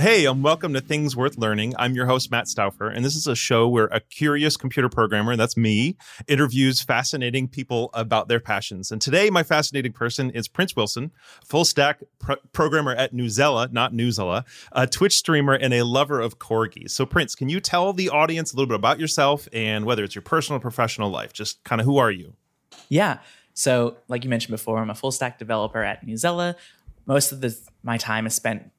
Hey, and welcome to Things Worth Learning. I'm your host, Matt Stauffer, and this is a show where a curious computer programmer, that's me, interviews fascinating people about their passions. And today, my fascinating person is Prince Wilson, full stack pro- programmer at Newsela, not Newsela, a Twitch streamer, and a lover of corgis. So, Prince, can you tell the audience a little bit about yourself and whether it's your personal or professional life? Just kind of who are you? Yeah. So, like you mentioned before, I'm a full stack developer at Newsela. Most of the, my time is spent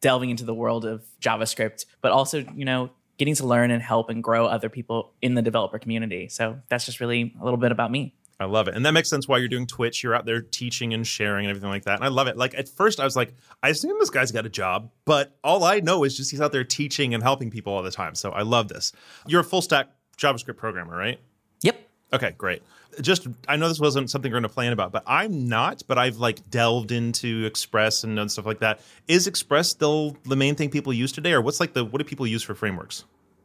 delving into the world of JavaScript, but also, you know, getting to learn and help and grow other people in the developer community. So that's just really a little bit about me. I love it. And that makes sense why you're doing Twitch. You're out there teaching and sharing and everything like that. And I love it. Like at first I was like, I assume this guy's got a job, but all I know is just he's out there teaching and helping people all the time. So I love this. You're a full stack JavaScript programmer, right? Okay, great. Just I know this wasn't something we're going to plan about, but I'm not. But I've like delved into Express and stuff like that. Is Express still the main thing people use today, or what's like the what do people use for frameworks?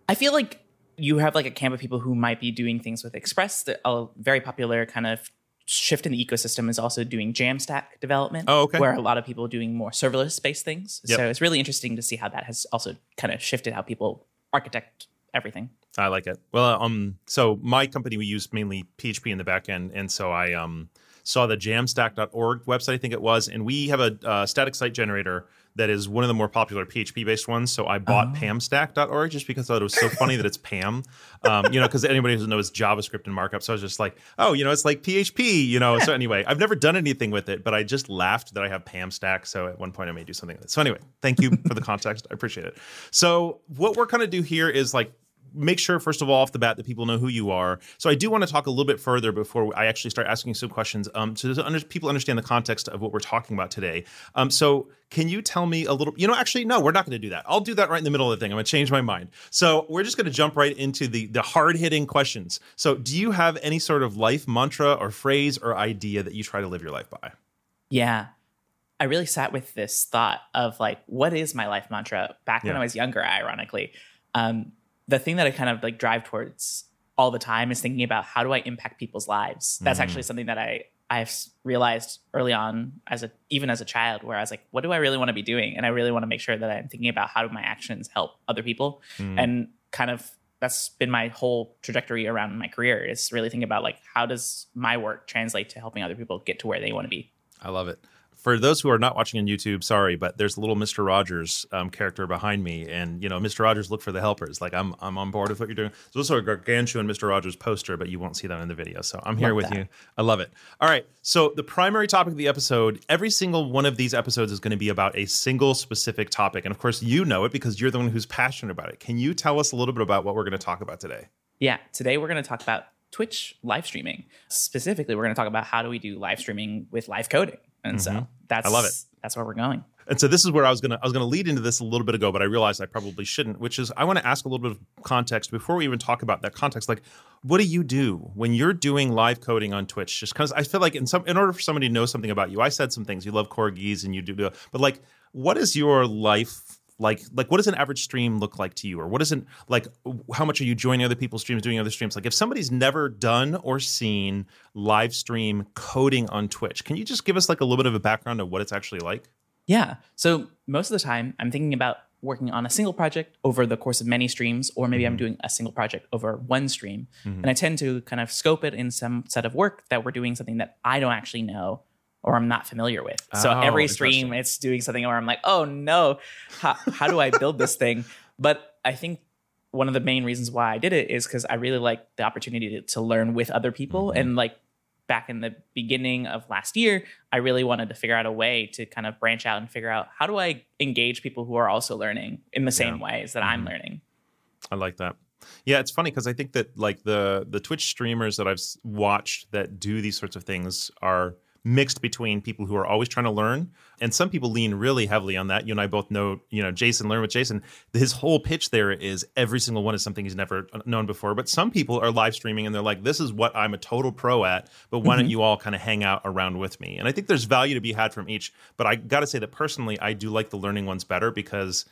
I feel like you have like a camp of people who might be doing things with Express. The, a very popular kind of shift in the ecosystem is also doing Jamstack development. Oh, okay. Where a lot of people are doing more serverless based things. Yep. So it's really interesting to see how that has also kind of shifted how people architect everything. I like it. Well, um, so my company we use mainly PHP in the back end, and so I um saw the Jamstack.org website, I think it was, and we have a uh, static site generator that is one of the more popular PHP based ones. So I bought Oh. Pamstack.org just because I thought it was so funny that it's Pam, um, you know, because anybody who knows JavaScript and markup. So I was just like, oh, you know, it's like PHP, you know. So anyway, I've never done anything with it, but I just laughed that I have Pamstack. So at one point I may do something with it. So anyway, thank you for the context. I appreciate it. So what we're going to do here is like make sure first of all off the bat that people know who you are. So i do want to talk a little bit further before i actually start asking some questions um, so under, people understand the context of what we're talking about today. Um, so can you tell me a little you know actually no we're not going to do that. I'll do that right in the middle of the thing. I'm going to change my mind. So we're just going to jump right into the the hard-hitting questions. So do you have any sort of life mantra or phrase or idea that you try to live your life by? Yeah. I really sat with this thought of like, what is my life mantra? Back when Yeah. I was younger, ironically. Um, the thing that I kind of like drive towards all the time is thinking about how do I impact people's lives. That's Mm. actually something that I I've realized early on as a even as a child where I was like, what do I really want to be doing? And I really want to make sure that I'm thinking about how do my actions help other people. Mm. And kind of that's been my whole trajectory around my career is really thinking about like how does my work translate to helping other people get to where they want to be. I love it. For those who are not watching on YouTube, sorry, but there's a little Mr. Rogers um, character behind me, and you know, Mr. Rogers, look for the helpers. Like I'm, I'm on board with what you're doing. There's also a gargantuan Mr. Rogers poster, but you won't see that in the video. So I'm here Love with that. you. I love it. All right. So the primary topic of the episode, every single one of these episodes is going to be about a single specific topic, and of course, you know it because you're the one who's passionate about it. Can you tell us a little bit about what we're going to talk about today? Yeah, today we're going to talk about Twitch live streaming. Specifically, we're going to talk about how do we do live streaming with live coding. And so that's. I love it. That's where we're going. And so this is where I was gonna I was gonna lead into this a little bit ago, but I realized I probably shouldn't. Which is I want to ask a little bit of context before we even talk about that context. Like, what do you do when you're doing live coding on Twitch? Just because I feel like in some in order for somebody to know something about you, I said some things. You love corgis and you do, do but like, what is your life like? Like, what does an average stream look like to you, or what isn't like? How much are you joining other people's streams, doing other streams? Like, if somebody's never done or seen live stream coding on Twitch, can you just give us like a little bit of a background of what it's actually like? Yeah. So most of the time, I'm thinking about working on a single project over the course of many streams, or maybe Mm-hmm. I'm doing a single project over one stream. And I tend to kind of scope it in some set of work that we're doing something that I don't actually know or I'm not familiar with. So Oh, every stream, it's doing something where I'm like, oh no, how, how do I build this thing? But I think one of the main reasons why I did it is because I really like the opportunity to, to learn with other people. Mhm. And like back in the beginning of last year, I really wanted to figure out a way to kind of branch out and figure out how do I engage people who are also learning in the same ways that I'm Mhm. learning. I like that. Yeah, it's funny because I think that like the the Twitch streamers that I've watched that do these sorts of things are mixed between people who are always trying to learn and some people lean really heavily on that. You and I both know, you know, Jason learn with Jason. His whole pitch there is every single one is something he's never known before. But some people are live streaming and they're like, this is what I'm a total pro at, but why don't you all kind of hang out around with me? And I think there's value to be had from each. But I got to say that personally, I do like the learning ones better because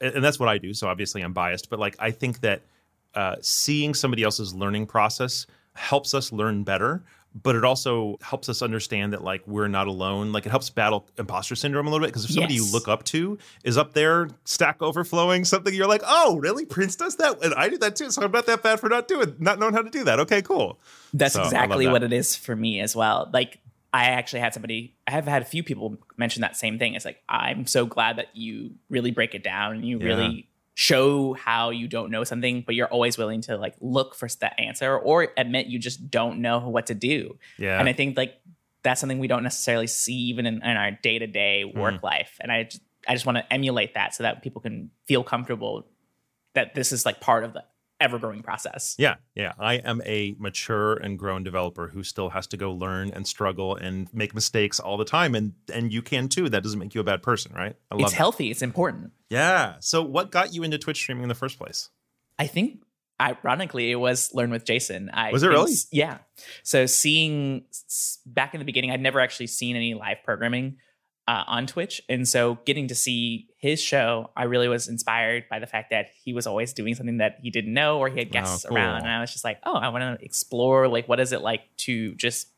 and that's what I do. So obviously I'm biased, but like I think that uh, seeing somebody else's learning process helps us learn better. But it also helps us understand that like we're not alone. Like it helps battle imposter syndrome a little bit because if somebody Yes. you look up to is up there, stack overflowing something, you're like, oh, really? Prince does that, and I do that too. So I'm not that bad for not doing, not knowing how to do that. Okay, cool. That's So, exactly that. what it is for me as well. Like I actually had somebody I have had a few people mention that same thing. It's like I'm so glad that you really break it down and you Yeah. really show how you don't know something, but you're always willing to like look for that answer or admit you just don't know what to do. Yeah. And I think like that's something we don't necessarily see even in, in our day to day work life. And I just, I just want to emulate that so that people can feel comfortable that this is like part of the ever growing process. Yeah, yeah. I am a mature and grown developer who still has to go learn and struggle and make mistakes all the time, and and you can too. That doesn't make you a bad person, right? I love It's that. healthy. It's important. Yeah. So, what got you into Twitch streaming in the first place? I think ironically it was learn with Jason. I Was it really? Yeah. So seeing back in the beginning, I'd never actually seen any live programming uh, on Twitch, and so getting to see his show, I really was inspired by the fact that he was always doing something that he didn't know or he had guests Oh, cool. around, and I was just like, oh, I want to explore like what is it like to just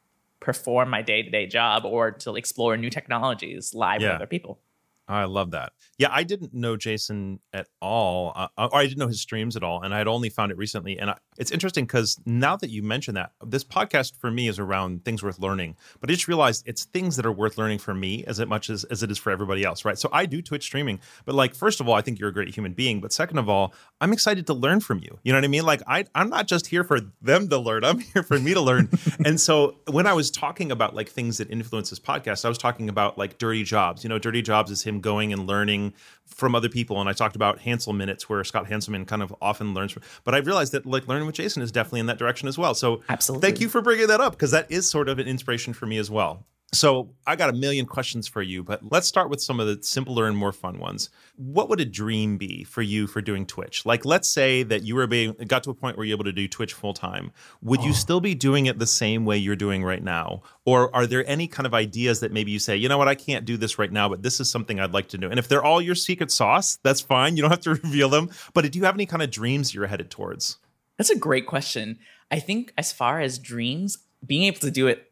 perform my day to day job or to explore new technologies live Yeah. with other people. I love that. Yeah, I didn't know Jason at all, uh, or I didn't know his streams at all, and I had only found it recently. And I, it's interesting because now that you mention that, this podcast for me is around things worth learning. But I just realized it's things that are worth learning for me as much as, as it is for everybody else, right? So I do Twitch streaming, but like, first of all, I think you're a great human being. But second of all, I'm excited to learn from you. You know what I mean? Like, I, I'm not just here for them to learn, I'm here for me to learn. and so when I was talking about like things that influence this podcast, I was talking about like dirty jobs. You know, dirty jobs is him going and learning from other people. And I talked about Hanselminutes where Scott Hanselman kind of often learns from, but I realized that like learning with Jason is definitely in that direction as well. So Absolutely. thank you for bringing that up because that is sort of an inspiration for me as well. So I got a million questions for you, but let's start with some of the simpler and more fun ones. What would a dream be for you for doing Twitch? Like, let's say that you were being, got to a point where you're able to do Twitch full time. Would you oh. still be doing it the same way you're doing right now, or are there any kind of ideas that maybe you say, you know what, I can't do this right now, but this is something I'd like to do? And if they're all your secret sauce, that's fine. You don't have to reveal them. But do you have any kind of dreams you're headed towards? That's a great question. I think as far as dreams, being able to do it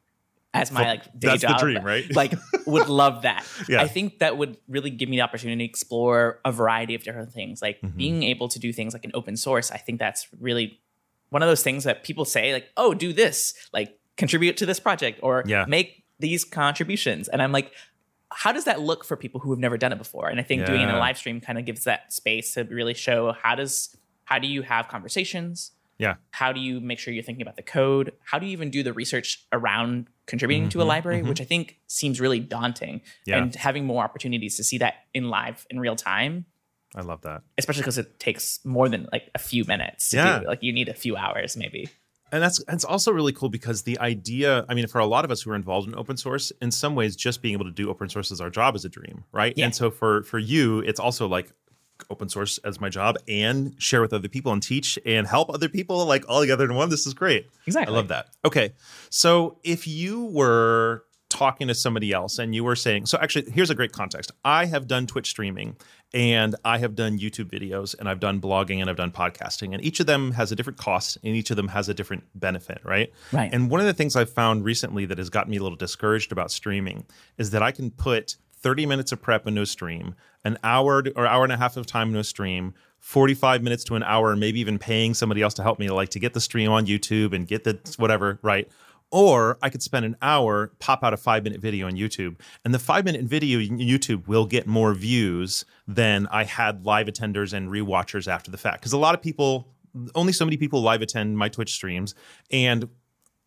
as my like day that's the dream, right? like would love that. Yeah. I think that would really give me the opportunity to explore a variety of different things. Like Mm-hmm. being able to do things like an open source. I think that's really one of those things that people say like, "Oh, do this." Like contribute to this project or Yeah. make these contributions. And I'm like, how does that look for people who have never done it before? And I think doing it in a live stream kind of gives that space to really show how does how do you have conversations? Yeah. How do you make sure you're thinking about the code? How do you even do the research around contributing to a library, which I think seems really daunting. Mm-hmm, Yeah. And having more opportunities to see that in live in real time, I love that. especially because it takes more than like a few minutes. To Yeah. do. Like you need a few hours maybe. And that's that's also really cool because the idea, I mean, for a lot of us who are involved in open source, in some ways, just being able to do open source as our job is a dream, right? Yeah. And so for for you, it's also like open source as my job and share with other people and teach and help other people like all together in one. This is great. Exactly. I love that. Okay. So if you were talking to somebody else and you were saying, so actually, here's a great context. I have done Twitch streaming and I have done YouTube videos and I've done blogging and I've done podcasting. And each of them has a different cost and each of them has a different benefit, right? Right. And one of the things I've found recently that has gotten me a little discouraged about streaming is that I can put 30 minutes of prep into a stream, an hour or hour and a half of time into a stream, 45 minutes to an hour, and maybe even paying somebody else to help me like to get the stream on YouTube and get the whatever, right? Or I could spend an hour, pop out a five minute video on YouTube, and the five minute video YouTube will get more views than I had live attenders and rewatchers after the fact. Because a lot of people, only so many people live attend my Twitch streams, and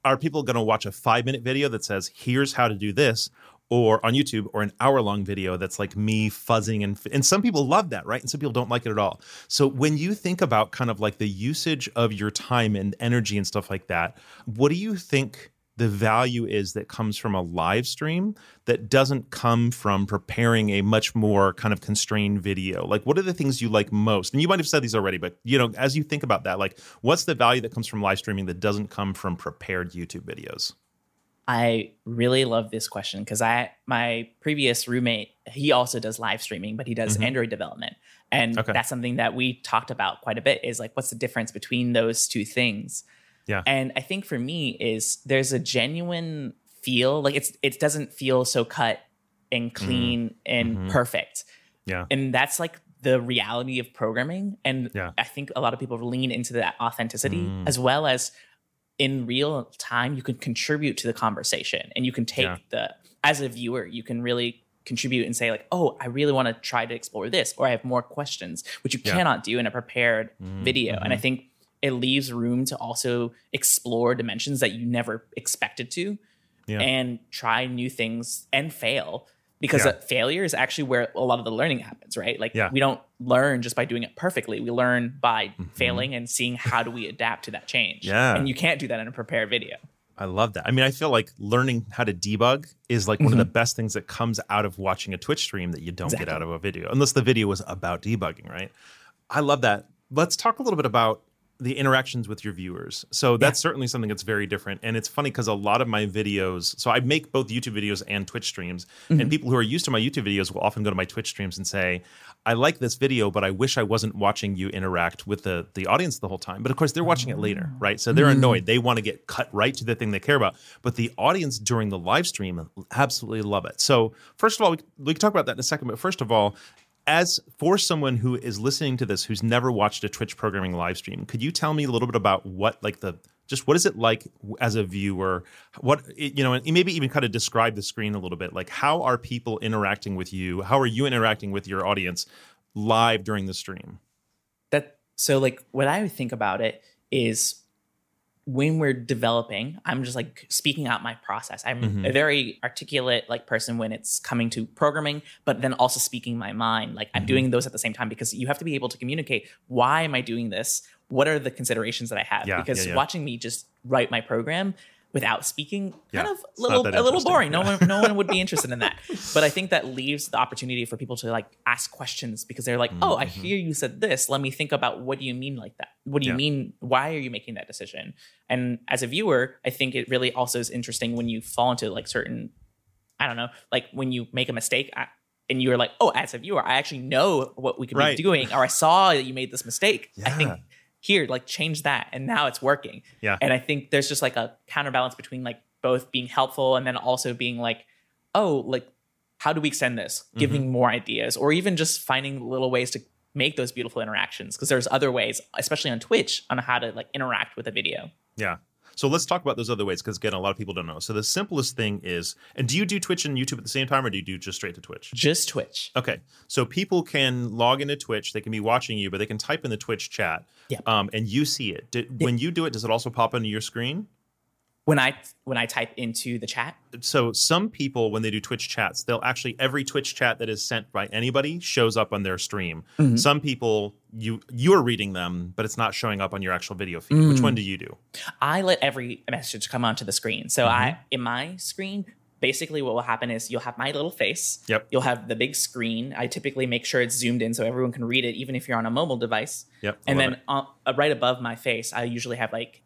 are people going to watch a five minute video that says here's how to do this or on youtube or an hour long video that's like me fuzzing and and some people love that right? And some people don't like it at all. So when you think about kind of like the usage of your time and energy and stuff like that what do you think the value is that comes from a live stream that doesn't come from preparing a much more kind of constrained video? Like what are the things you like most? And you might have said these already but you know as you think about that like what's the value that comes from live streaming that doesn't come from prepared youtube videos I really love this question because I my previous roommate he also does live streaming, but he does Mhm. Android development, and Okay. that's something that we talked about quite a bit. Is like, what's the difference between those two things? Yeah. And I think for me is there's a genuine feel like it's it doesn't feel so cut and clean and Mhm. perfect. Yeah. And that's like the reality of programming. And Yeah. I think a lot of people lean into that authenticity Mm. as well as in real time you can contribute to the conversation and you can take Yeah. the as a viewer you can really contribute and say like oh i really want to try to explore this or i have more questions which you Yeah. cannot do in a prepared Mm, video and i mhm. think it leaves room to also explore dimensions that you never expected to Yeah. and try new things and fail because Yeah. failure is actually where a lot of the learning happens right like Yeah. we don't learn just by doing it perfectly we learn by Mhm. failing and seeing how do we adapt to that change Yeah. and you can't do that in a prepared video I love that. I mean, I feel like learning how to debug is like one of the Mm-hmm. best things that comes out of watching a Twitch stream that you don't get out of a video, unless the video was about debugging, right? I love that. Let's talk a little bit about the interactions with your viewers. So that's certainly something that's very different. And it's funny because a lot of my videos, so I make both YouTube videos and Twitch streams. Mm-hmm. And people who are used to my YouTube videos will often go to my Twitch streams and say, I like this video, but I wish I wasn't watching you interact with the, the audience the whole time. But of course, they're watching it later, right? So they're Mm-hmm. annoyed. They want to get cut right to the thing they care about. But the audience during the live stream absolutely love it. So, first of all, we, we can talk about that in a second. But first of all, as for someone who is listening to this who's never watched a Twitch programming live stream, could you tell me a little bit about what like the just what is it like as a viewer? What you know, and maybe even kind of describe the screen a little bit. Like how are people interacting with you? How are you interacting with your audience live during the stream? that so like what i think about it is when we're developing i'm just like speaking out my process. I'm Mhm. a very articulate like person when it's coming to programming but then also speaking my mind. Like i'm doing those at the same time because you have to be able to communicate why am i doing this? What are the considerations that i have? Yeah, because yeah, yeah. watching me just write my program without speaking Yeah, kind of a little a little boring no Yeah. one no one would be interested in that but i think that leaves the opportunity for people to like ask questions because they're like oh i Mhm. hear you said this let me think about what do you mean like that what do you Yeah. mean why are you making that decision and as a viewer i think it really also is interesting when you fall into like certain i don't know like when you make a mistake I, and you're like oh as a viewer i actually know what we could Right. be doing or i saw that you made this mistake i think Yeah. Here like change that and now it's working Yeah. and i think there's just like a counterbalance between like both being helpful and then also being like oh like how do we extend this Mm-hmm. giving more ideas or even just finding little ways to make those beautiful interactions because there's other ways especially on twitch on how to like interact with a video Yeah. So let's talk about those other ways because again, a lot of people don't know. So the simplest thing is, and do you do Twitch and YouTube at the same time, or do you do just straight to Twitch? just twitch Okay, so people can log into Twitch. They can be watching you, but they can type in the Twitch chat, Yeah. um, and you see it. Did, When you do it, does it also pop into your screen? When i when i type into the chat So some people, when they do Twitch chats, they'll actually every Twitch chat that is sent by anybody shows up on their stream. Mhm. Some people you you're reading them, but it's not showing up on your actual video feed. Which Mm. one do you do? I let every message come onto the screen. So I in my screen, basically what will happen is you'll have my little face. Yep. You'll have the big screen. I typically make sure it's zoomed in so everyone can read it, even if you're on a mobile device. Yep. And then uh, right above my face, I usually have like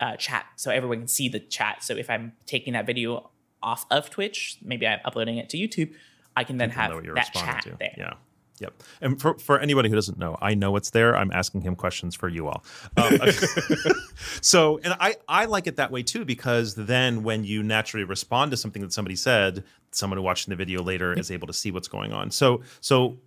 uh, chat, so everyone can see the chat. So if I'm taking that video off of Twitch, maybe I'm uploading it to YouTube, I can then People have what that chat to. there. Yeah. Yep. And for, for anybody who doesn't know, I know it's there. I'm asking him questions for you all. Um, so, and I, I like it that way too, because then when you naturally respond to something that somebody said, someone who watching the video later is able to see what's going on. So, so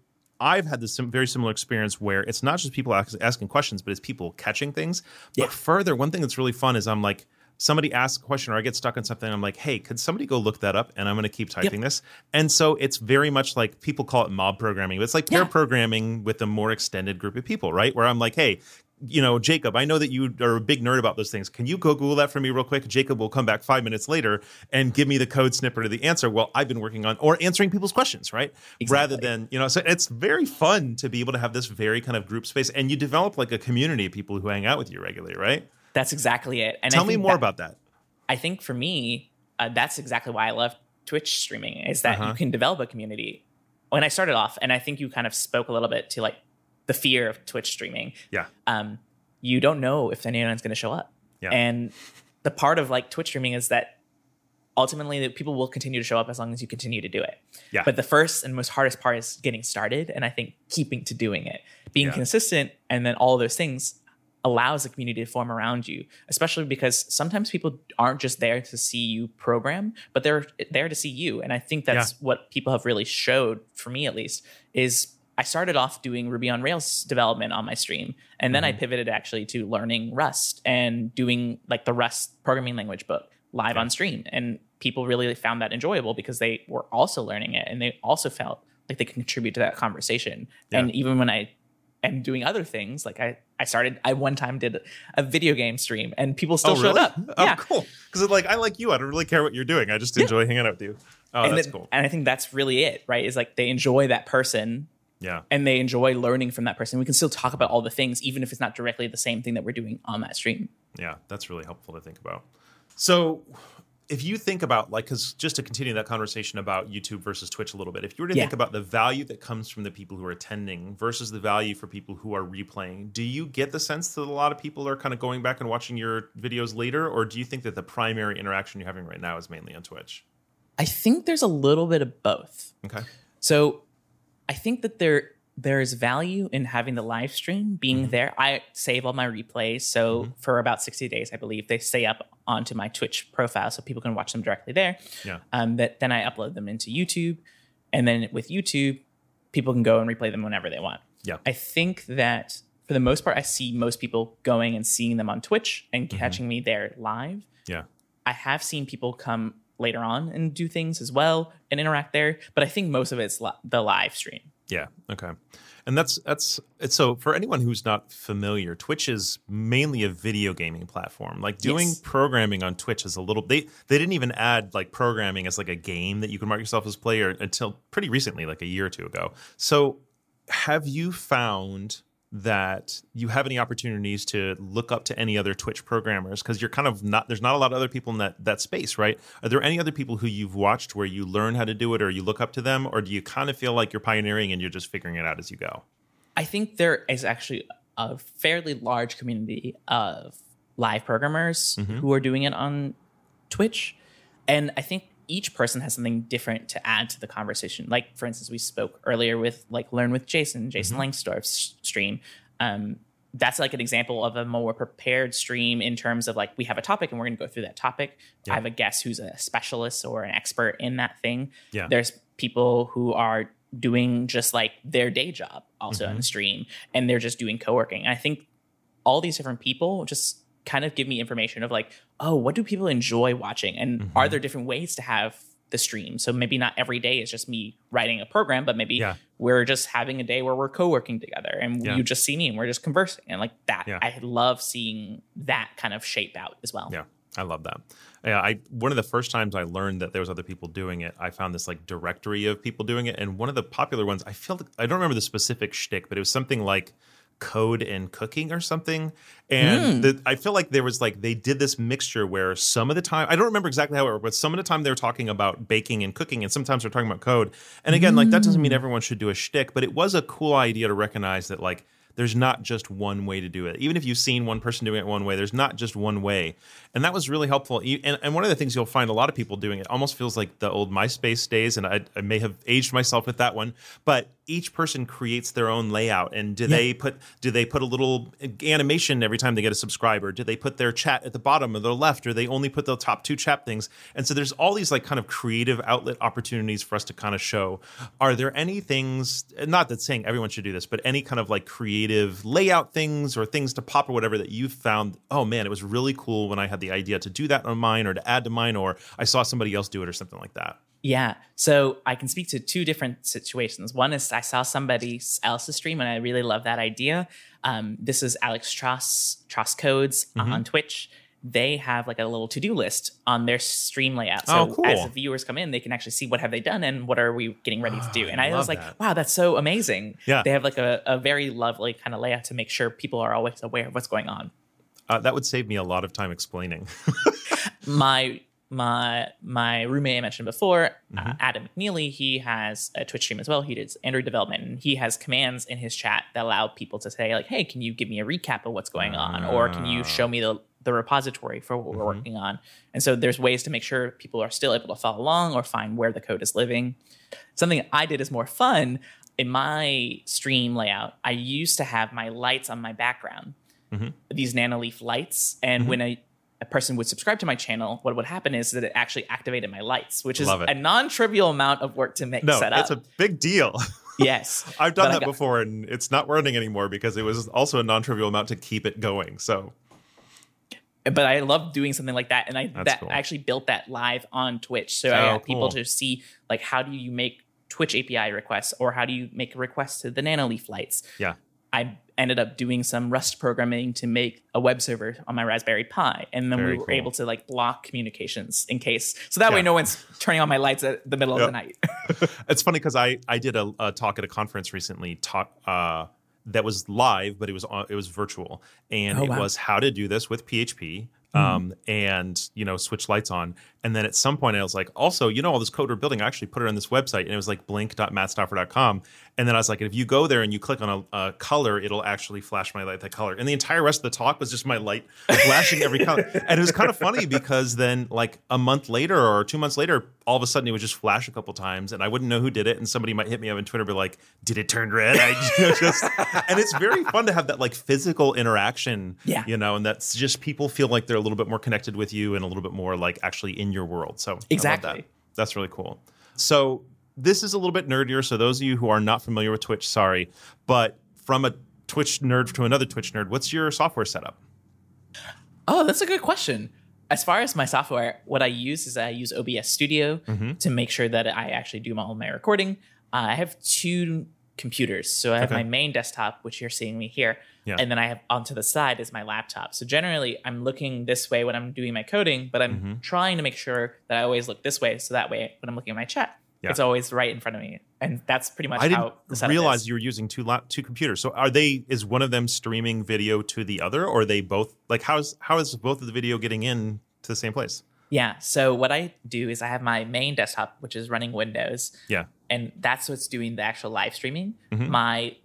I've had this sim- very similar experience where it's not just people ask, asking questions, but it's people catching things. But Yeah. further, one thing that's really fun is I'm like, somebody asks a question or I get stuck on something. I'm like, hey, could somebody go look that up? And I'm going to keep typing this. And so it's very much like people call it mob programming, but it's like pair Yeah. programming with a more extended group of people, right? Where I'm like, hey, you know, Jacob, I know that you are a big nerd about those things. Can you go Google that for me real quick? Jacob will come back five minutes later and give me the code snippet of the answer. Well, I've been working on or answering people's questions, right? Rather than, you know, so it's very fun to be able to have this very kind of group space and you develop like a community of people who hang out with you regularly, right? That's exactly it. And I Tell me more that- about that. I think for me, uh, that's exactly why I love Twitch streaming is that Uh-huh. you can develop a community. When I started off, and I think you kind of spoke a little bit to like the fear of Twitch streaming. Yeah. Um, you don't know if anyone's going to show up, Yeah. and the part of like Twitch streaming is that ultimately that people will continue to show up as long as you continue to do it. Yeah. But the first and most hardest part is getting started, and I think keeping to doing it, being Yeah. consistent, and then all those things allows the community to form around you, especially because sometimes people aren't just there to see you program, but they're there to see you. And I think that's Yeah. what people have really showed, for me at least, is I started off doing Ruby on Rails development on my stream. And then I mm-hmm. pivoted actually to learning Rust and doing like the Rust programming language book live on stream. And people really found that enjoyable because they were also learning it and they also felt like they could contribute to that conversation. Yeah. And even when I am doing other things, like I, I started, I one time did a video game stream and people still oh, showed really? up. Oh, yeah. cool. Because like I like you. I don't really care what you're doing. I just enjoy hanging out with you. Oh, and that's it- cool. And I think that's really it, right? Is like they enjoy that person Yeah. and they enjoy learning from that person. We can still talk about all the things, even if it's not directly the same thing that we're doing on that stream. Yeah, that's really helpful to think about. So, if you think about like, because just to continue that conversation about YouTube versus Twitch a little bit, if you were to Yeah. think about the value that comes from the people who are attending versus the value for people who are replaying, do you get the sense that a lot of people are kind of going back and watching your videos later, or do you think that the primary interaction you're having right now is mainly on Twitch? I think there's a little bit of both. Okay. So I think that there there is value in having the live stream being mm-hmm. there. I save all my replays. So mm-hmm. for about 60 days, I believe they stay up onto my Twitch profile so people can watch them directly there. Yeah. Um, that then I upload them into YouTube. And then with YouTube, people can go and replay them whenever they want. Yeah. I think that for the most part, I see most people going and seeing them on Twitch and mm-hmm. catching me there live. Yeah. I have seen people come later on and do things as well and interact there, but I think most of it's li- the live stream. Yeah. Okay. And that's that's it's so for anyone who's not familiar, Twitch is mainly a video gaming platform. Like doing Yes. programming on Twitch is a little they they didn't even add like programming as like a game that you can mark yourself as player until pretty recently, like a year or two ago. So have you found that you have any opportunities to look up to any other Twitch programmers because you're kind of not there's not a lot of other people in that that space, right? Are there any other people who you've watched where you learn how to do it or you look up to them or do you kind of feel like you're pioneering and you're just figuring it out as you go? I think there is actually a fairly large community of live programmers mm-hmm. who are doing it on Twitch. And I think each person has something different to add to the conversation. Like, for instance, we spoke earlier with like Learn with Jason, Jason Lengstorf's stream. Um, that's like an example of a more prepared stream in terms of like we have a topic and we're going to go through that topic. Yeah. I have a guest who's a specialist or an expert in that thing. Yeah. There's people who are doing just like their day job also on the stream and they're just doing co-working. I think all these different people just kind of give me information of like, oh, what do people enjoy watching? And mm-hmm. are there different ways to have the stream? So maybe not every day is just me writing a program, but maybe Yeah. we're just having a day where we're co-working together and Yeah. you just see me and we're just conversing. And like that, Yeah. I love seeing that kind of shape out as well. Yeah, I love that. Yeah, I one of the first times I learned that there was other people doing it, I found this like directory of people doing it, and one of the popular ones, I feel I don't remember the specific shtick, but it was something like code and cooking or something. And hmm. the, I feel like there was like they did this mixture where some of the time I don't remember exactly how it worked, but some of the time they were talking about baking and cooking, and sometimes they're talking about code. And again, like that doesn't mean hmm. everyone should do a shtick, but it was a cool idea to recognize that like there's not just one way to do it. Even if you've seen one person doing it one way, there's not just one way. And that was really helpful. And, and one of the things you'll find a lot of people doing, it almost feels like the old MySpace days, and I, I may have aged myself with that one, but each person creates their own layout. And do they put do they put a little animation every time they get a subscriber? Do they put their chat at the bottom or the left, or they only put the top two chat things? And so there's all these like kind of creative outlet opportunities for us to kind of show. Are there any things? Not that saying everyone should do this, but any kind of like creative layout things or things to pop or whatever that you found. Oh man, it was really cool when I had the idea to do that on mine or to add to mine, or I saw somebody else do it or something like that. Yeah. So I can speak to two different situations. One is I saw somebody else's stream and I really love that idea. Um, this is Alex Trost, Trost Codes Mm-hmm. on Twitch. They have like a little to-do list on their stream layout. So Oh, cool. as the viewers come in, they can actually see what have they done and what are we getting ready to do. Oh, And I I, was like, that. wow, that's so amazing. Yeah. They have like a, a very lovely kind of layout to make sure people are always aware of what's going on. Uh, that would save me a lot of time explaining. my my my roommate I mentioned before, Mm-hmm. uh, Adam McNeely, he has a Twitch stream as well. He does Android development, and he has commands in his chat that allow people to say like, "Hey, can you give me a recap of what's going on, or can you show me the the repository for what we're Mm-hmm. working on?" And so there's ways to make sure people are still able to follow along or find where the code is living. Something I did is more fun in my stream layout. I used to have my lights on my background. these Nanoleaf lights, and when a a person would subscribe to my channel, what would happen is that it actually activated my lights, which is a non-trivial amount of work to make No, set up. it's a big deal. yes, I've done But that got- before and it's not running anymore because it was also a non-trivial amount to keep it going. So but I love doing something like that, and I That's that cool. I actually built that live on Twitch, so Oh, I got people cool. to see like how do you make Twitch API requests, or how do you make a request to the Nanoleaf lights. yeah. I ended up doing some Rust programming to make a web server on my Raspberry Pi, and then Very we were cool. able to like block communications in case, so that way no one's turning on my lights at the middle Yep. of the night. It's funny because I I did a, a talk at a conference recently. Talk uh, that was live, but it was on, it was virtual, and Oh, it wow. was how to do this with PHP. Um, and you know, switch lights on. And then at some point I was like, also, you know, all this code we're building, I actually put it on this website and it was like blink.mattstauffer.com. And then I was like, if you go there and you click on a, a color, it'll actually flash my light that color. And the entire rest of the talk was just my light flashing every color. And it was kind of funny because then like a month later or two months later, all of a sudden it would just flash a couple times and I wouldn't know who did it. And somebody might hit me up on Twitter and be like, did it turn red? I you know, just, and it's very fun to have that like physical interaction, Yeah. you know, and that's just people feel like they're a little bit more connected with you and a little bit more like actually in your world. So Exactly. that. That's really cool. So this is a little bit nerdier. So those of you who are not familiar with Twitch, sorry, but from a Twitch nerd to another Twitch nerd, what's your software setup? Oh, that's a good question. As far as my software, what I use is I use OBS Studio Mm-hmm. to make sure that I actually do all my recording. Uh, I have two computers. So I have Okay. my main desktop, which you're seeing me here. Yeah. And then I have onto the side is my laptop. So generally, I'm looking this way when I'm doing my coding, but I'm Mm-hmm. trying to make sure that I always look this way. So that way, when I'm looking at my chat, Yeah. it's always right in front of me. And that's pretty much I didn't how the setup realize is. you were using two lap- two computers. So are they? Is one of them streaming video to the other, or are they both? Like, how's how is both of the video getting in to the same place? Yeah. So what I do is I have my main desktop, which is running Windows. Yeah. and that's what's doing the actual live streaming. Mhm. My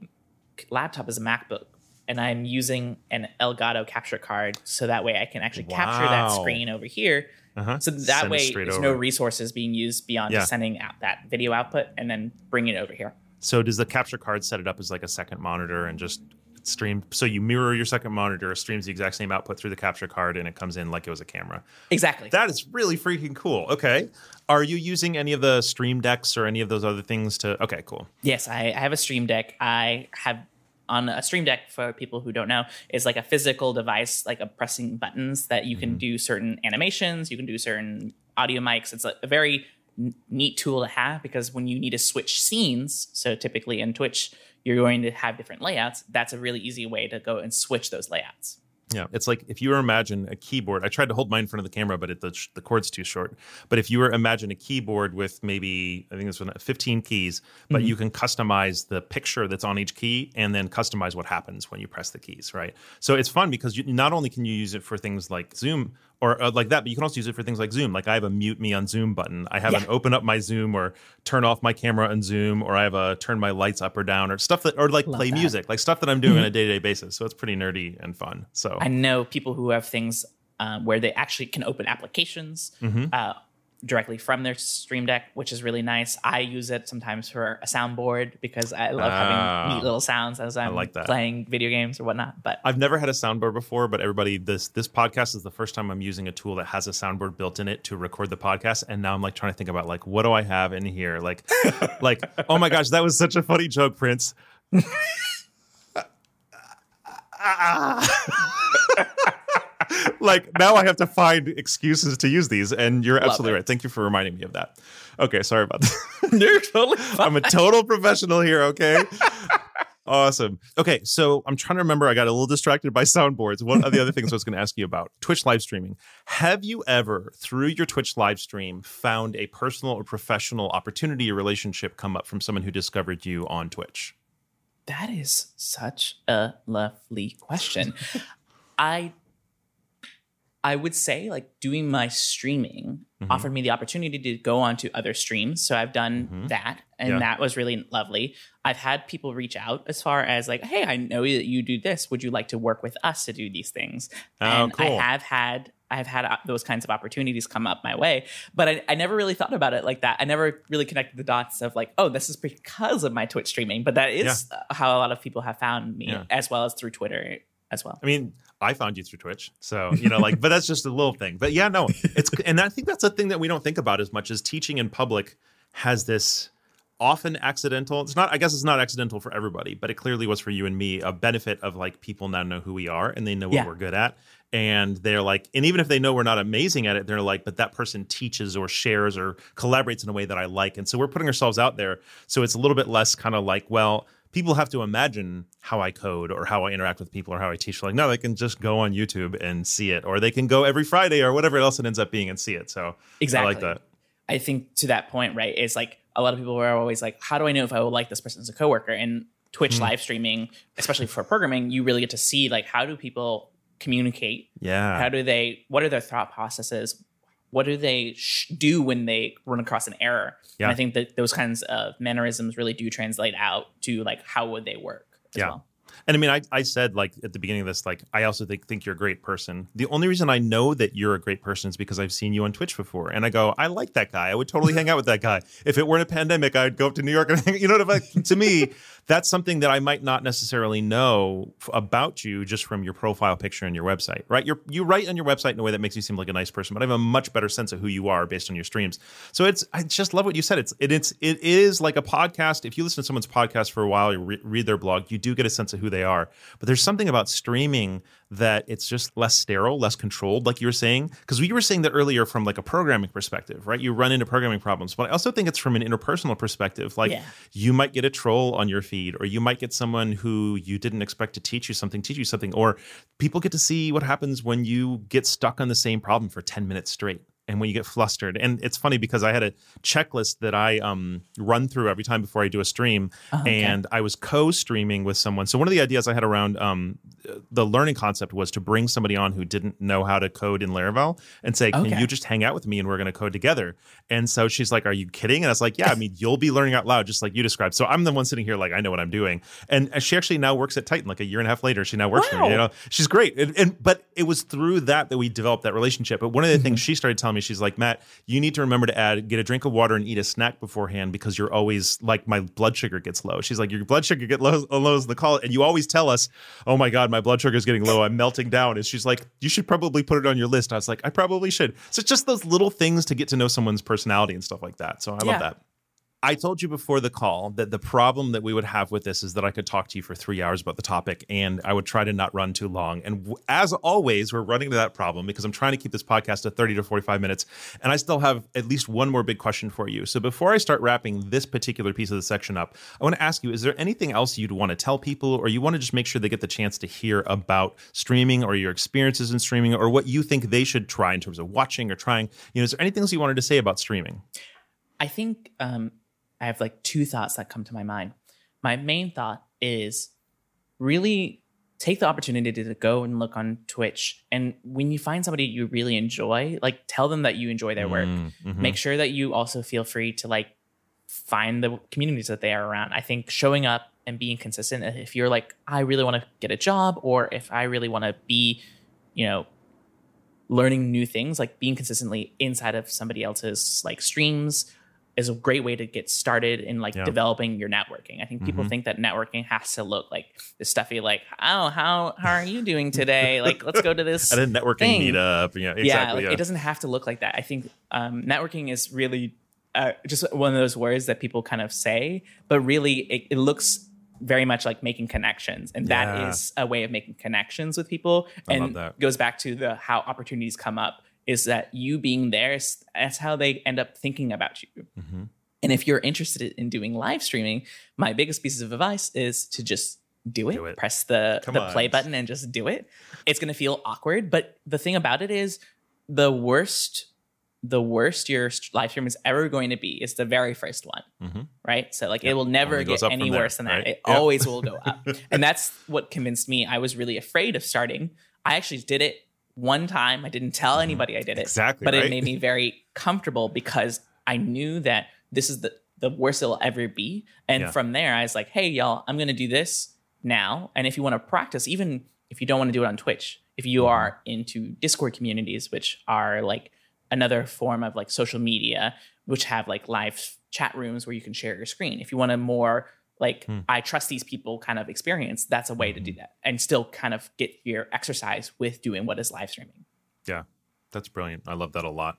laptop is a MacBook, and I'm using an Elgato capture card, so that way I can actually capture that screen over here. Uh-huh. So that Send way, there's over. no resources being used beyond Yeah. just sending out that video output and then bringing it over here. So does the capture card set it up as like a second monitor and just stream? So you mirror your second monitor, streams the exact same output through the capture card, and it comes in like it was a camera. Exactly. That is really freaking cool. Okay, are you using any of the Stream Decks or any of those other things to? Okay, cool. Yes, I, I have a Stream Deck. I have on a Stream Deck for people who don't know is like a physical device, like a pressing buttons that you can mm-hmm. do certain animations. You can do certain audio mics. It's a, very n- neat tool to have because when you need to switch scenes, so typically in Twitch you're going to have different layouts. That's a really easy way to go and switch those layouts. Yeah, it's like if you were imagine a keyboard. I tried to hold mine in front of the camera, but it, the the cord's too short. But if you were imagine a keyboard with maybe I think this one 15 keys, but you mm-hmm. can customize the picture that's on each key and then customize what happens when you press the keys, right? So it's fun because you, not only can you use it for things like Zoom or uh, like that, but you can also use it for things like Zoom. Like I have a mute me on Zoom button. I have Yeah. an open up my Zoom or turn off my camera on Zoom, or I have a turn my lights up or down or stuff that or like play that. music, like stuff that I'm doing on a day to day basis. So it's pretty nerdy and fun. So I know people who have things um, where they actually can open applications uh, directly from their Stream Deck, which is really nice. I use it sometimes for a soundboard because I love Ah. having neat little sounds as I'm like that. playing video games or whatnot. But I've never had a soundboard before, but everybody, this this podcast is the first time I'm using a tool that has a soundboard built in it to record the podcast. And now I'm like trying to think about like what do I have in here? Like, like oh my gosh, that was such a funny joke, Prince. like now I have to find excuses to use these, and you're absolutely it. right. Thank you for reminding me of that. Okay, sorry about that. you're totally fine. I'm a total professional here, okay? awesome. Okay, so I'm trying to remember. I got a little distracted by soundboards. One of the other things I was going to ask you about Twitch live streaming. Have you ever, through your Twitch live stream, found a personal or professional opportunity or relationship come up from someone who discovered you on Twitch? That is such a lovely question. I I would say like doing my streaming Mhm. offered me the opportunity to go on to other streams. So I've done Mhm. that and Yeah. that was really lovely. I've had people reach out as far as like, hey, I know that you do this. Would you like to work with us to do these things? Oh, and I have had I have had uh, those kinds of opportunities come up my way, but I, I never really thought about it like that. I never really connected the dots of like, oh, this is because of my Twitch streaming. But that is how a lot of people have found me, Yeah. as well as through Twitter as well. I mean, I found you through Twitch, so you know, like, but that's just a little thing. But yeah, no, it's and I think that's a thing that we don't think about as much as teaching in public has this often accidental. It's not. I guess it's not accidental for everybody, but it clearly was for you and me a benefit of like people now know who we are and they know what Yeah. we're good at, and they're like, and even if they know we're not amazing at it, they're like, but that person teaches or shares or collaborates in a way that I like, and so we're putting ourselves out there. So it's a little bit less kind of like, well. People have to imagine how I code or how I interact with people or how I teach. Like, no, they can just go on YouTube and see it, or they can go every Friday or whatever else it ends up being and see it. So Exactly. I like that. I think to that point, right, it's like a lot of people are always like, how do I know if I will like this person as a coworker? And Twitch Hmm. live streaming, especially for programming, you really get to see like how do people communicate? Yeah. How do they? What are their thought processes? What do they sh- do when they run across an error? Yeah. And I think that those kinds of mannerisms really do translate out to like how would they work as Yeah. well. And I mean, I, I said like at the beginning of this, like I also think think you're a great person. The only reason I know that you're a great person is because I've seen you on Twitch before, and I go, I like that guy. I would totally hang out with that guy. If it weren't a pandemic, I'd go up to New York and hang, you know what I? To me, that's something that I might not necessarily know f- about you just from your profile picture and your website, right? You're you write on your website in a way that makes you seem like a nice person, but I have a much better sense of who you are based on your streams. So it's I just love what you said. It's it, it's it is like a podcast. If you listen to someone's podcast for a while, you re- read their blog, you do get a sense of who they are. But there's something about streaming that it's just less sterile, less controlled, like you were saying. Because we were saying that earlier from like a programming perspective, right? You run into programming problems, but I also think it's from an interpersonal perspective. Like Yeah. you might get a troll on your feed, or you might get someone who you didn't expect to teach you something, teach you something, or people get to see what happens when you get stuck on the same problem for 10 minutes straight and when you get flustered. And it's funny because I had a checklist that I um, run through every time before I do a stream, Oh, okay. and I was co-streaming with someone. So one of the ideas I had around um, the learning concept was to bring somebody on who didn't know how to code in Laravel and say, "Can Okay. you just hang out with me and we're going to code together?" And so she's like, "Are you kidding?" And I was like, "Yeah, I mean, you'll be learning out loud just like you described." So I'm the one sitting here like I know what I'm doing. And she actually now works at Tighten. Like a year and a half later, she now works for me. You know, she's great. And, and but it was through that that we developed that relationship. But one of the Mm-hmm. things she started telling me, she's like, Matt, you need to remember to add, get a drink of water and eat a snack beforehand because you're always like my blood sugar gets low. She's like, your blood sugar get low, low as the call, and you always tell us, oh my god, my blood sugar is getting low. I'm melting down. And she's like, you should probably put it on your list. I was like, I probably should. So it's just those little things to get to know someone's personality and stuff like that. So I Yeah. love that. I told you before the call that the problem that we would have with this is that I could talk to you for three hours about the topic and I would try to not run too long. And as always, we're running into that problem because I'm trying to keep this podcast to 30 to 45 minutes. And I still have at least one more big question for you. So before I start wrapping this particular piece of the section up, I want to ask you is there anything else you'd want to tell people or you want to just make sure they get the chance to hear about streaming or your experiences in streaming or what you think they should try in terms of watching or trying? You know, is there anything else you wanted to say about streaming? I think um, I have like two thoughts that come to my mind. My main thought is really take the opportunity to go and look on Twitch. And when you find somebody you really enjoy, like tell them that you enjoy their work. Mm, mhm. Make sure that you also feel free to like find the communities that they are around. I think showing up and being consistent, if you're like, I really want to get a job, or if I really want to be, you know, learning new things, like being consistently inside of somebody else's like streams is a great way to get started in like Yeah. developing your networking. I think people Mhm. think that networking has to look like this stuffy, like, oh, how how are you doing today? like, let's go to this. At a networking thing. meetup. Yeah, exactly. yeah, like, yeah. it doesn't have to look like that. I think um, networking is really uh, just one of those words that people kind of say, but really it, it looks very much like making connections, and that Yeah. is a way of making connections with people. I and goes back to the how opportunities come up. Is that you being there? is- That's how they end up thinking about you. Mhm. And if you're interested in doing live streaming, my biggest piece of advice is to just do it. Do it. Press the, Come the on. play button and just do it. It's going to feel awkward, but the thing about it is the worst the worst your live stream is ever going to be is the very first one, Mhm. right? So like Yeah, it will never get any there, worse than that. right? It Yeah. always will go up. and that's what convinced me. I was really afraid of starting. I actually did it one time. I didn't tell Mhm. anybody I did it Exactly. but right? it made me very comfortable because I knew that this is the the worst it'll ever be. And Yeah. from there, I was like, hey, y'all, I'm going to do this now. And if you want to practice, even if you don't want to do it on Twitch, if you Mhm. are into Discord communities, which are like another form of like social media, which have like live chat rooms where you can share your screen. If you want a more like I trust these people kind of experience. That's a way to do that and still kind of get your exercise with doing what is live streaming. Yeah, that's brilliant. I love that a lot.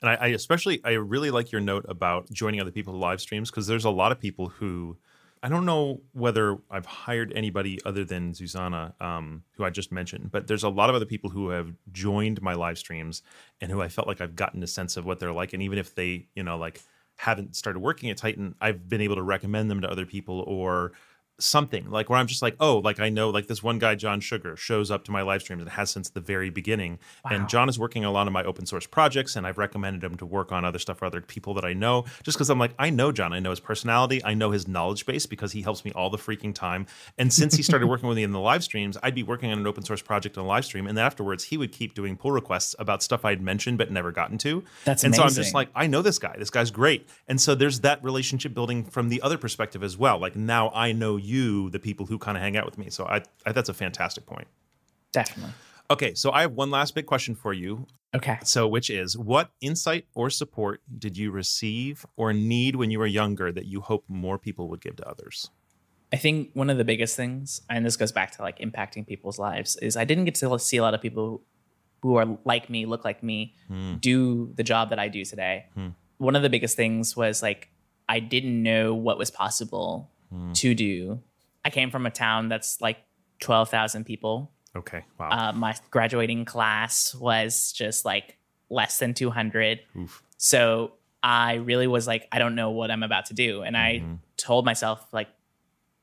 And I, I especially, I really like your note about joining other people live streams because there's a lot of people who, I don't know whether I've hired anybody other than Zuzana, um, who I just mentioned, but there's a lot of other people who have joined my live streams and who I felt like I've gotten a sense of what they're like. And even if they, you know, like haven't started working at Tighten, I've been able to recommend them to other people or something like where I'm just like, oh, like I know like this one guy, John Sugar, shows up to my live streams and has since the very beginning. Wow. And John is working a lot of my open source projects, and I've recommended him to work on other stuff for other people that I know, just because I'm like, I know John, I know his personality, I know his knowledge base because he helps me all the freaking time. And since he started working with me in the live streams, I'd be working on an open source project on a live stream, and then afterwards he would keep doing pull requests about stuff I'd mentioned but never gotten to. That's and so I'm just like, I know this guy. This guy's great. And so there's that relationship building from the other perspective as well. Like now I know you, the people who kind of hang out with me. So I, I that's a fantastic point. Definitely. Okay, so I have one last big question for you. Okay. So which is what insight or support did you receive or need when you were younger that you hope more people would give to others? I think one of the biggest things, and this goes back to like impacting people's lives, is I didn't get to see a lot of people who are like me, look like me, hmm. do the job that I do today. Hmm. One of the biggest things was like I didn't know what was possible to do. I came from a town that's like 12,000 people. Okay. Wow. Uh, my graduating class was just like less than 200. Oof. So I really was like, I don't know what I'm about to do. And I told myself, like,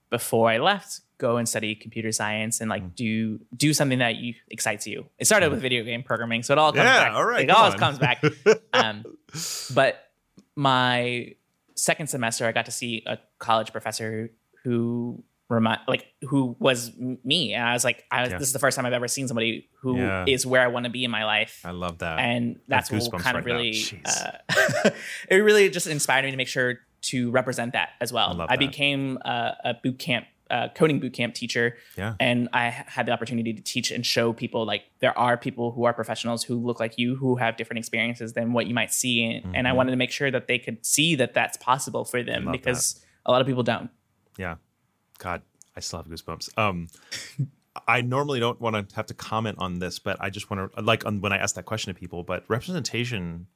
before I left, go and study computer science and like do do something that you excites you. It started with video game programming, so it all comes Yeah, back. all right, it always on. comes back. um, but my second semester, I got to see a college professor who remind like who was me, and I was like, I, Yeah. this is the first time I've ever seen somebody who is Yeah. where I want to be in my life I love that. and that's what kind of right now. really uh, it really just inspired me to make sure to represent that as well. I I became a, a boot camp uh, coding boot camp teacher, Yeah. and I had the opportunity to teach and show people like there are people who are professionals who look like you who have different experiences than what you might see, and, and I wanted to make sure that they could see that that's possible for them Mm-hmm. because a lot of people don't. Yeah. God, I still have goosebumps. Um, I normally don't want to have to comment on this, but I just want to like on, when I ask that question to people. But representation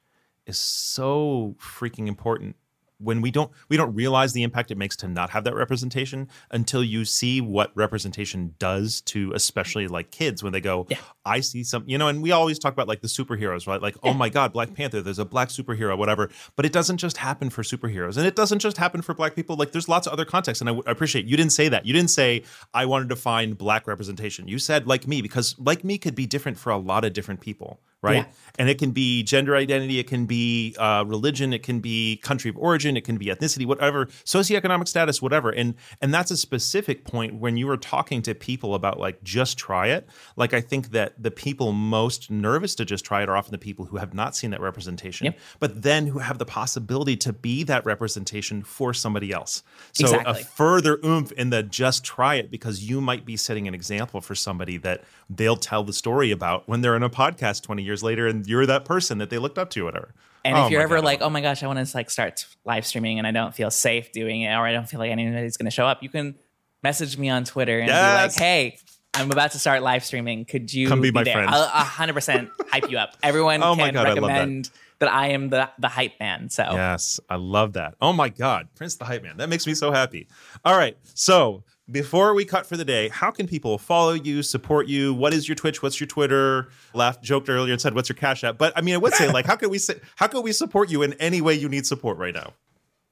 is so freaking important when we don't we don't realize the impact it makes to not have that representation until you see what representation does to especially like kids when they go Yeah. i see some you know and we always talk about like the superheroes right? Like oh my god black panther there's a black superhero whatever. But it doesn't just happen for superheroes and it doesn't just happen for black people. Like there's lots of other contexts and I, w- I appreciate you didn't say that. You didn't say i wanted to find black representation. You said like me because like me could be different for a lot of different people right Yeah. and it can be gender identity it can be uh, religion it can be country of origin it can be ethnicity whatever socioeconomic status whatever and and that's a specific point when you are talking to people about like just try it like i think that the people most nervous to just try it are often the people who have not seen that representation Yep. but then who have the possibility to be that representation for somebody else so Exactly. a further oomph in the just try it because you might be setting an example for somebody that they'll tell the story about when they're in a podcast 20 years later and you're that person that they looked up to whatever And Oh if you're ever God, like, oh my gosh, I want to like start live streaming and I don't feel safe doing it, or I don't feel like anybody's going to show up, you can message me on Twitter and Yes. be like, hey, I'm about to start live streaming. Could you Come be my there? friend. I'll 100% hype you up. Everyone Oh my can God, I that. recommend that. I am the the hype man. So Yes, I love that. Oh my God, Prince the Hype Man. That makes me so happy. All right. So before we cut for the day, how can people follow you, support you? What is your Twitch? What's your Twitter? Laughed, joked earlier and said, "What's your Cash App?" But I mean, I would say, like, how can we say, how can we support you in any way you need support right now?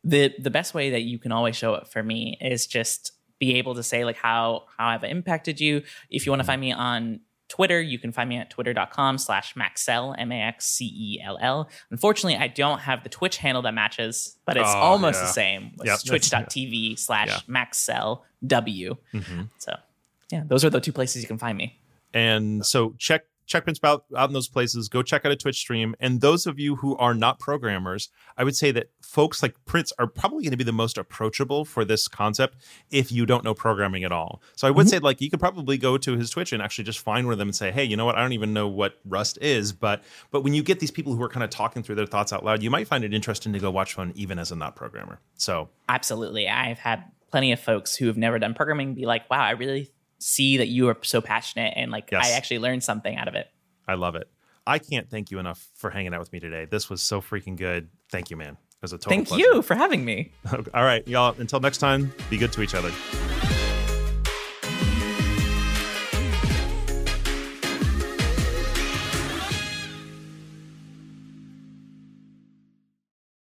the the best way that you can always show it for me is just be able to say like how how I've impacted you. If you want to find me on Twitter, you can find me at twitter.com slash maxcell, M-A-X-C-E-L-L. Unfortunately, I don't have the Twitch handle that matches, but it's Oh, almost yeah. the same. It's Yep, twitch.tv slash Yeah. maxcell W. Mm-hmm. So yeah, those are the two places you can find me. And so check check Prince out, out in those places. Go check out a Twitch stream. And those of you who are not programmers, I would say that folks like Prince are probably going to be the most approachable for this concept if you don't know programming at all. So I would mm-hmm. say like you could probably go to his Twitch and actually just find one of them and say, hey, you know what? I don't even know what Rust is, but but when you get these people who are kind of talking through their thoughts out loud, you might find it interesting to go watch one even as a not programmer. So Absolutely. I've had plenty of folks who have never done programming be like, wow, I really see that you are so passionate and like Yes. I actually learned something out of it. I love it. I can't thank you enough for hanging out with me today. This was so freaking good. Thank you, man. It was a total Thank pleasure. you for having me. All right, y'all. Until next time, be good to each other.